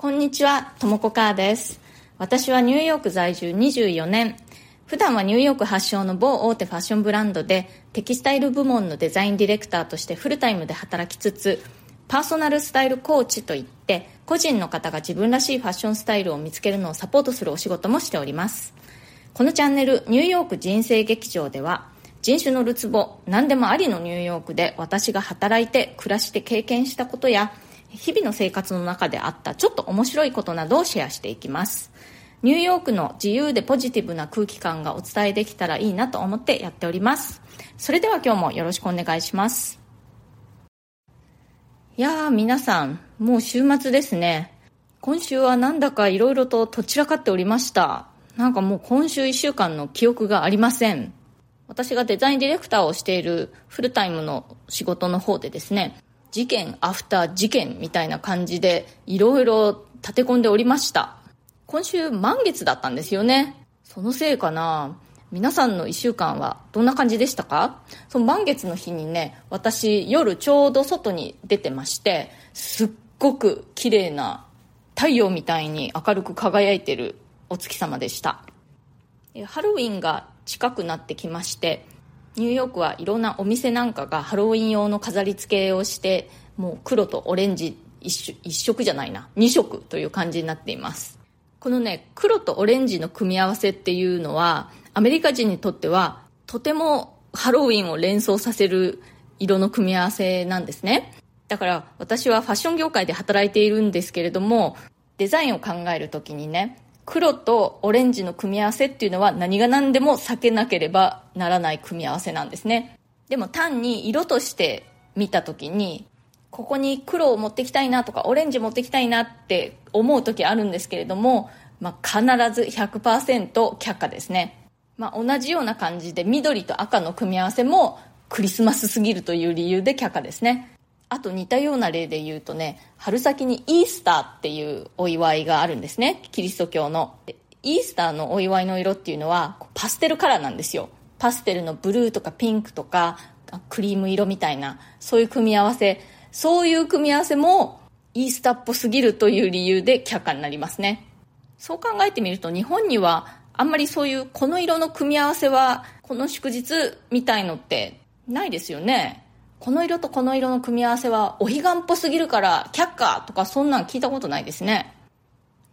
こんにちは、ともこかーです。私はニューヨーク在住24年。普段はニューヨーク発祥の某大手ファッションブランドでテキスタイル部門のデザインディレクターとしてフルタイムで働きつつパーソナルスタイルコーチといって個人の方が自分らしいファッションスタイルを見つけるのをサポートするお仕事もしておりますこのチャンネルニューヨーク人生劇場では人種のるつぼ何でもありのニューヨークで私が働いて暮らして経験したことや日々の生活の中であったちょっと面白いことなどをシェアしていきます。ニューヨークの自由でポジティブな空気感がお伝えできたらいいなと思ってやっております。それでは今日もよろしくお願いします。いやー皆さんもう週末ですね。今週はなんだか色々ととちらかっておりました。なんかもう今週1週間の記憶がありません。私がデザインディレクターをしているフルタイムの仕事の方でですね。事件アフター事件みたいな感じでいろいろ立て込んでおりました。今週満月だったんですよね。そのせいかな。皆さんの1週間はどんな感じでしたか？その満月の日にね私夜ちょうど外に出てましてすっごく綺麗な太陽みたいに明るく輝いてるお月様でした。ハロウィンが近くなってきましてニューヨークはいろんなお店なんかがハロウィン用の飾り付けをしてもう黒とオレンジ一一色じゃないな。2色という感じになっています。このね黒とオレンジの組み合わせっていうのはアメリカ人にとってはとてもハロウィンを連想させる色の組み合わせなんですね。だから私はファッション業界で働いているんですけれどもデザインを考える時にね黒とオレンジの組み合わせっていうのは何が何でも避けなければならない組み合わせなんですね。でも単に色として見た時にここに黒を持ってきたいなとかオレンジ持ってきたいなって思う時あるんですけれども、まあ、必ず100%却下ですね、まあ、同じような感じで緑と赤の組み合わせもクリスマスすぎるという理由で却下ですね。あと似たような例で言うとね、春先にイースターっていうお祝いがあるんですね。キリスト教の。イースターのお祝いの色っていうのはパステルカラーなんですよ。パステルのブルーとかピンクとかクリーム色みたいな、そういう組み合わせ。そういう組み合わせもイースターっぽすぎるという理由で却下になりますね。そう考えてみると日本にはあんまりそういうこの色の組み合わせはこの祝日みたいのってないですよね。この色とこの色の組み合わせはお彼岸っぽすぎるから却下とかそんなん聞いたことないですね。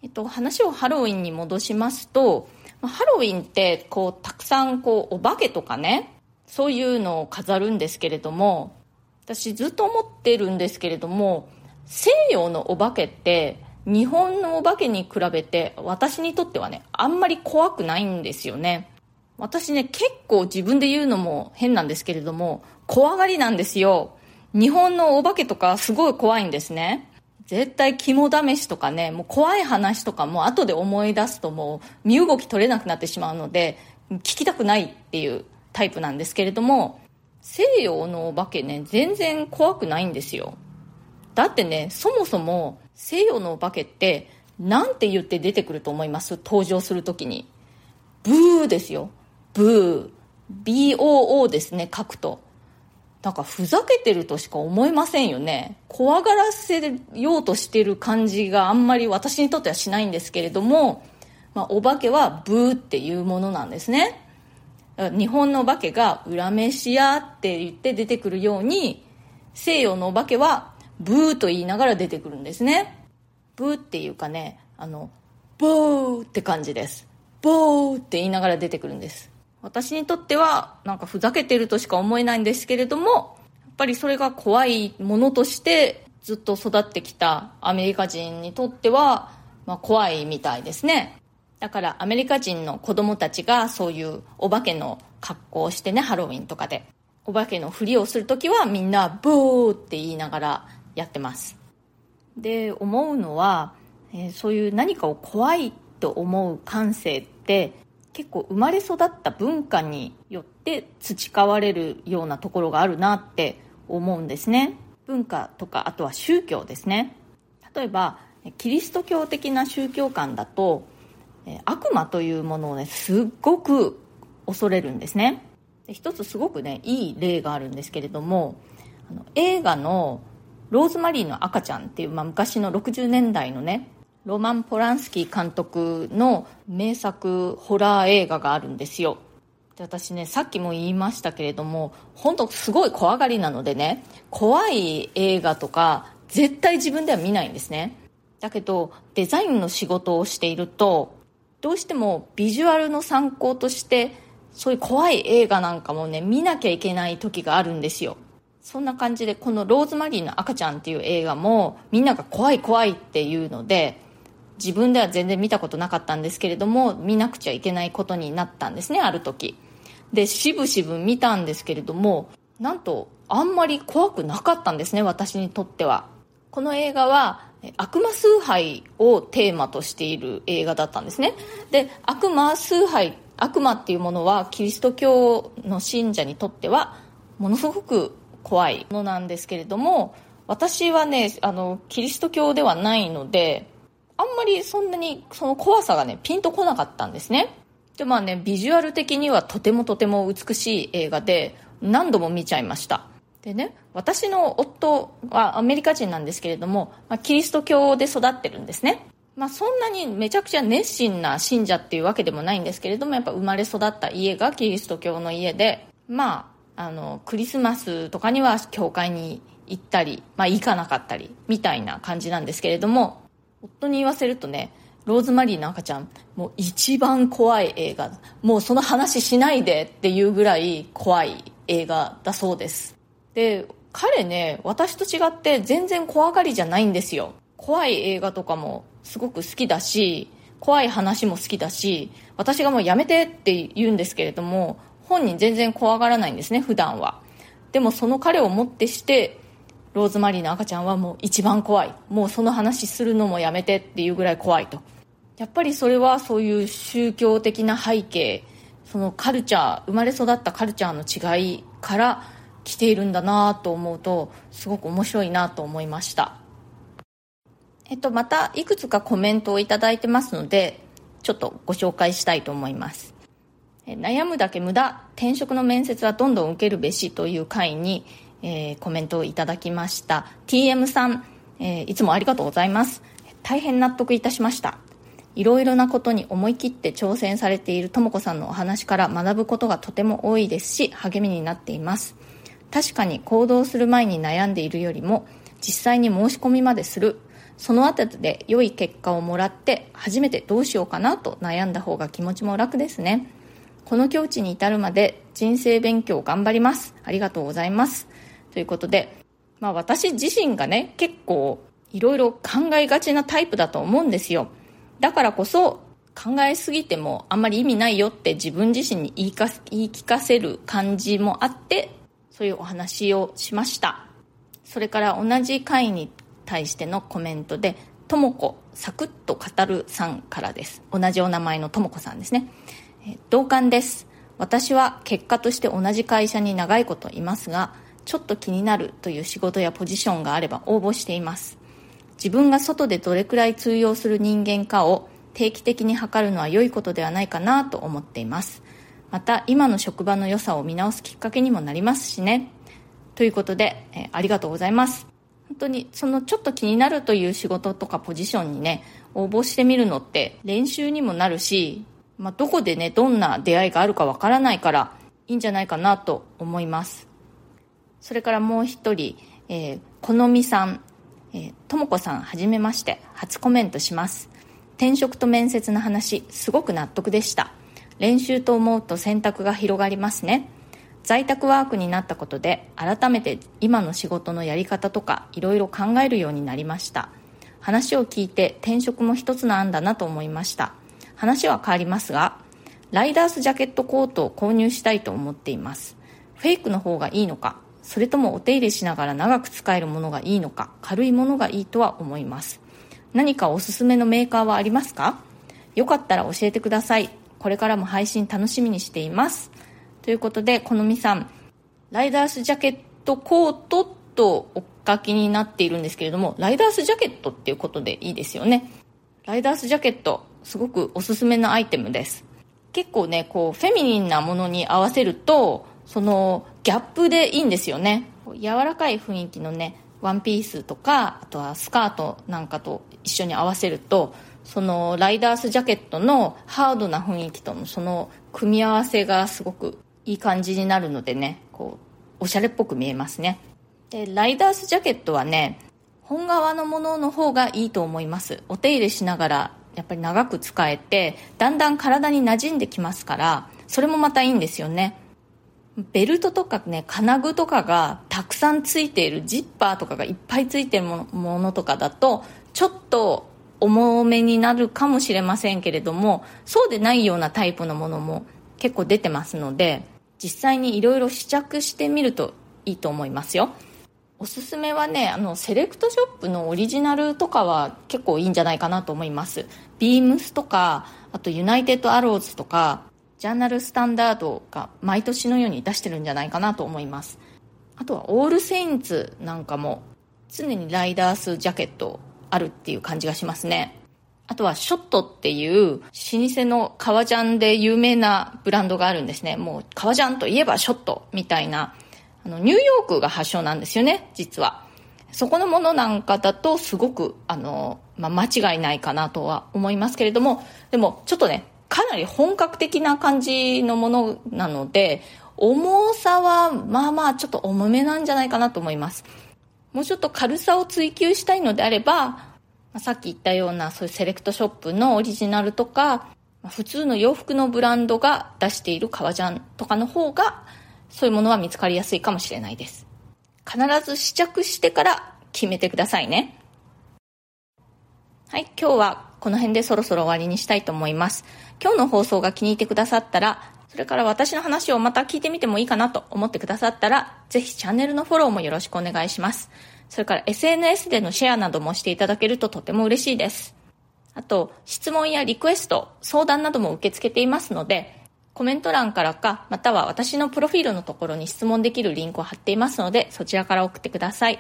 えっと、話をハロウィンに戻しますと、ハロウィンってこうたくさんこうお化けとかね、そういうのを飾るんですけれども、私ずっと思ってるんですけれども、西洋のお化けって日本のお化けに比べて私にとってはね、あんまり怖くないんですよね。私ね、結構自分で言うのも変なんですけれども、怖がりなんですよ。日本のお化けとかすごい怖いんですね。絶対肝試しとかね、もう怖い話とかも後で思い出すともう身動き取れなくなってしまうので、聞きたくないっていうタイプなんですけれども、西洋のお化けね、全然怖くないんですよ。だってね、そもそも西洋のお化けって、なんて言って出てくると思います？登場するときに。ブーですよ。ブー。BOO ですね、書くと。なんかふざけてるとしか思えませんよね。怖がらせようとしてる感じがあんまり私にとってはしないんですけれども、まあ、お化けはブーっていうものなんですね。日本のお化けが裏飯屋って言って出てくるように、西洋のお化けはブーと言いながら出てくるんですね。ブーっていうかね、あの、ボーって感じです。ボーって言いながら出てくるんです。私にとってはなんかふざけてるとしか思えないんですけれどもやっぱりそれが怖いものとしてずっと育ってきたアメリカ人にとっては、まあ、怖いみたいですね。だからアメリカ人の子供たちがそういうお化けの格好をしてねハロウィンとかでお化けのふりをする時はみんなブーって言いながらやってます。で思うのは、えー、そういう何かを怖いと思う感性って結構生まれ育った文化によって培われるようなところがあるなって思うんですね。文化とかあとは宗教ですね。例えばキリスト教的な宗教観だと悪魔というものをねすっごく恐れるんですね。一つすごくねいい例があるんですけれどもあの映画の「ローズマリーの赤ちゃん」っていう、まあ、昔の60年代のねロマン・ポランスキー監督の名作ホラー映画があるんですよ。で私ねさっきも言いましたけれども本当すごい怖がりなのでね怖い映画とか絶対自分では見ないんですね。だけどデザインの仕事をしているとどうしてもビジュアルの参考としてそういう怖い映画なんかもね見なきゃいけない時があるんですよ。そんな感じでこの「ローズマリーの赤ちゃん」っていう映画もみんなが怖い怖いっていうので自分では全然見たことなかったんですけれども見なくちゃいけないことになったんですねある時。でしぶしぶ見たんですけれどもなんとあんまり怖くなかったんですね私にとっては。この映画は悪魔崇拝をテーマとしている映画だったんですね。で悪魔崇拝悪魔っていうものはキリスト教の信者にとってはものすごく怖いものなんですけれども私はねあのキリスト教ではないのであんまりそんなにその怖さがね、ピンとこなかったんですね。で、まあね、ビジュアル的にはとてもとても美しい映画で、何度も見ちゃいました。でね、私の夫はアメリカ人なんですけれども、まあ、キリスト教で育ってるんですね。まあそんなにめちゃくちゃ熱心な信者っていうわけでもないんですけれども、やっぱ生まれ育った家がキリスト教の家で、まあ、あの、クリスマスとかには教会に行ったり、まあ行かなかったり、みたいな感じなんですけれども、夫に言わせるとねローズマリーの赤ちゃんもう一番怖い映画。もうその話しないでっていうぐらい怖い映画だそうです。で彼ね私と違って全然怖がりじゃないんですよ。怖い映画とかもすごく好きだし怖い話も好きだし私がもうやめてって言うんですけれども本人全然怖がらないんですね普段は。でもその彼をもってしてローズマリーの赤ちゃんはもう一番怖い。もうその話するのもやめてっていうぐらい怖いと。やっぱりそれはそういう宗教的な背景そのカルチャー生まれ育ったカルチャーの違いから来ているんだなと思うとすごく面白いなと思いました。えっとまたいくつかコメントをいただいてますのでちょっとご紹介したいと思います。悩むだけ無駄。転職の面接はどんどん受けるべしという回にえー、コメントをいただきました。TM さん、えー、いつもありがとうございます。大変納得いたしました。いろいろなことに思い切って挑戦されているとも子さんのお話から学ぶことがとても多いですし励みになっています。確かに行動する前に悩んでいるよりも実際に申し込みまでする。その後で良い結果をもらって初めてどうしようかなと悩んだ方が気持ちも楽ですね。この境地に至るまで人生勉強頑張ります。ありがとうございます。ということで、まあ私自身がね、結構いろいろ考えがちなタイプだと思うんですよ。だからこそ考えすぎてもあんまり意味ないよって自分自身に言いか言い聞かせる感じもあって、そういうお話をしました。それから同じ回に対してのコメントで、ともこサクッと語るさんからです。同じお名前のともこさんですね。同感です。私は結果として同じ会社に長いこといますが、ちょっと気になるという仕事やポジションがあれば応募しています。自分が外でどれくらい通用する人間かを定期的に測るのは良いことではないかなと思っています。また今の職場の良さを見直すきっかけにもなりますしね。ということで、えありがとうございます。本当にそのちょっと気になるという仕事とかポジションにね応募してみるのって練習にもなるし、まあ、どこでねどんな出会いがあるかわからないからいいんじゃないかなと思います。それからもう一人、えー、このみさん、え、ともこさんはじめまして初コメントします。転職と面接の話すごく納得でした。練習と思うと選択が広がりますね。在宅ワークになったことで改めて今の仕事のやり方とかいろいろ考えるようになりました。話を聞いて転職も一つの案だなと思いました。話は変わりますがライダースジャケットコートを購入したいと思っています。フェイクの方がいいのかそれともお手入れしながら長く使えるものがいいのか軽いものがいいとは思います。何かおすすめのメーカーはありますか？よかったら教えてください。これからも配信楽しみにしています。ということでこのみさんライダースジャケットコートとお書きになっているんですけれどもライダースジャケットっていうことでいいですよね。ライダースジャケットすごくおすすめのアイテムです。結構ねこうフェミニンなものに合わせるとそのギャップでいいんですよね。柔らかい雰囲気のねワンピースとかあとはスカートなんかと一緒に合わせるとそのライダースジャケットのハードな雰囲気とのその組み合わせがすごくいい感じになるのでねこうおしゃれっぽく見えますね。でライダースジャケットはね本革のものの方がいいと思います。お手入れしながらやっぱり長く使えてだんだん体に馴染んできますからそれもまたいいんですよね。ベルトとかね金具とかがたくさんついているジッパーとかがいっぱいついてるものとかだとちょっと重めになるかもしれませんけれどもそうでないようなタイプのものも結構出てますので実際にいろいろ試着してみるといいと思いますよ。おすすめはねあのセレクトショップのオリジナルとかは結構いいんじゃないかなと思います。ビームスとかあとユナイテッドアローズとかジャーナルスタンダードが毎年のように出してるんじゃないかなと思います。あとはオールセインツなんかも常にライダースジャケットあるっていう感じがしますね。あとはショットっていう老舗の革ジャンで有名なブランドがあるんですね。もう革ジャンといえばショットみたいなあのニューヨークが発祥なんですよね実は。そこのものなんかだとすごくあの、まあ、間違いないかなとは思いますけれどもでもちょっとねかなり本格的な感じのものなので重さはまあまあちょっと重めなんじゃないかなと思いますもうちょっと軽さを追求したいのであればさっき言ったようなそういうセレクトショップのオリジナルとか普通の洋服のブランドが出している革ジャンとかの方がそういうものは見つかりやすいかもしれないです。必ず試着してから決めてくださいね。はい、今日はこの辺でそろそろ終わりにしたいと思います。今日の放送が気に入ってくださったら、それから私の話をまた聞いてみてもいいかなと思ってくださったら、ぜひチャンネルのフォローもよろしくお願いします。それから SNS でのシェアなどもしていただけるととても嬉しいです。あと、質問やリクエスト、相談なども受け付けていますので、コメント欄からか、または私のプロフィールのところに質問できるリンクを貼っていますので、そちらから送ってください。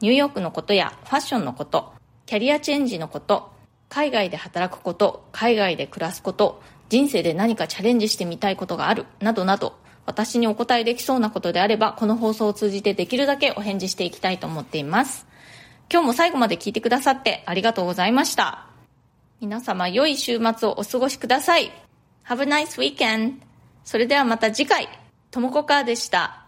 ニューヨークのことやファッションのこと、キャリアチェンジのこと、海外で働くこと、海外で暮らすこと、人生で何かチャレンジしてみたいことがある、などなど、私にお答えできそうなことであれば、この放送を通じてできるだけお返事していきたいと思っています。今日も最後まで聞いてくださってありがとうございました。皆様良い週末をお過ごしください。Have a nice weekend! それではまた次回、ともこかーでした。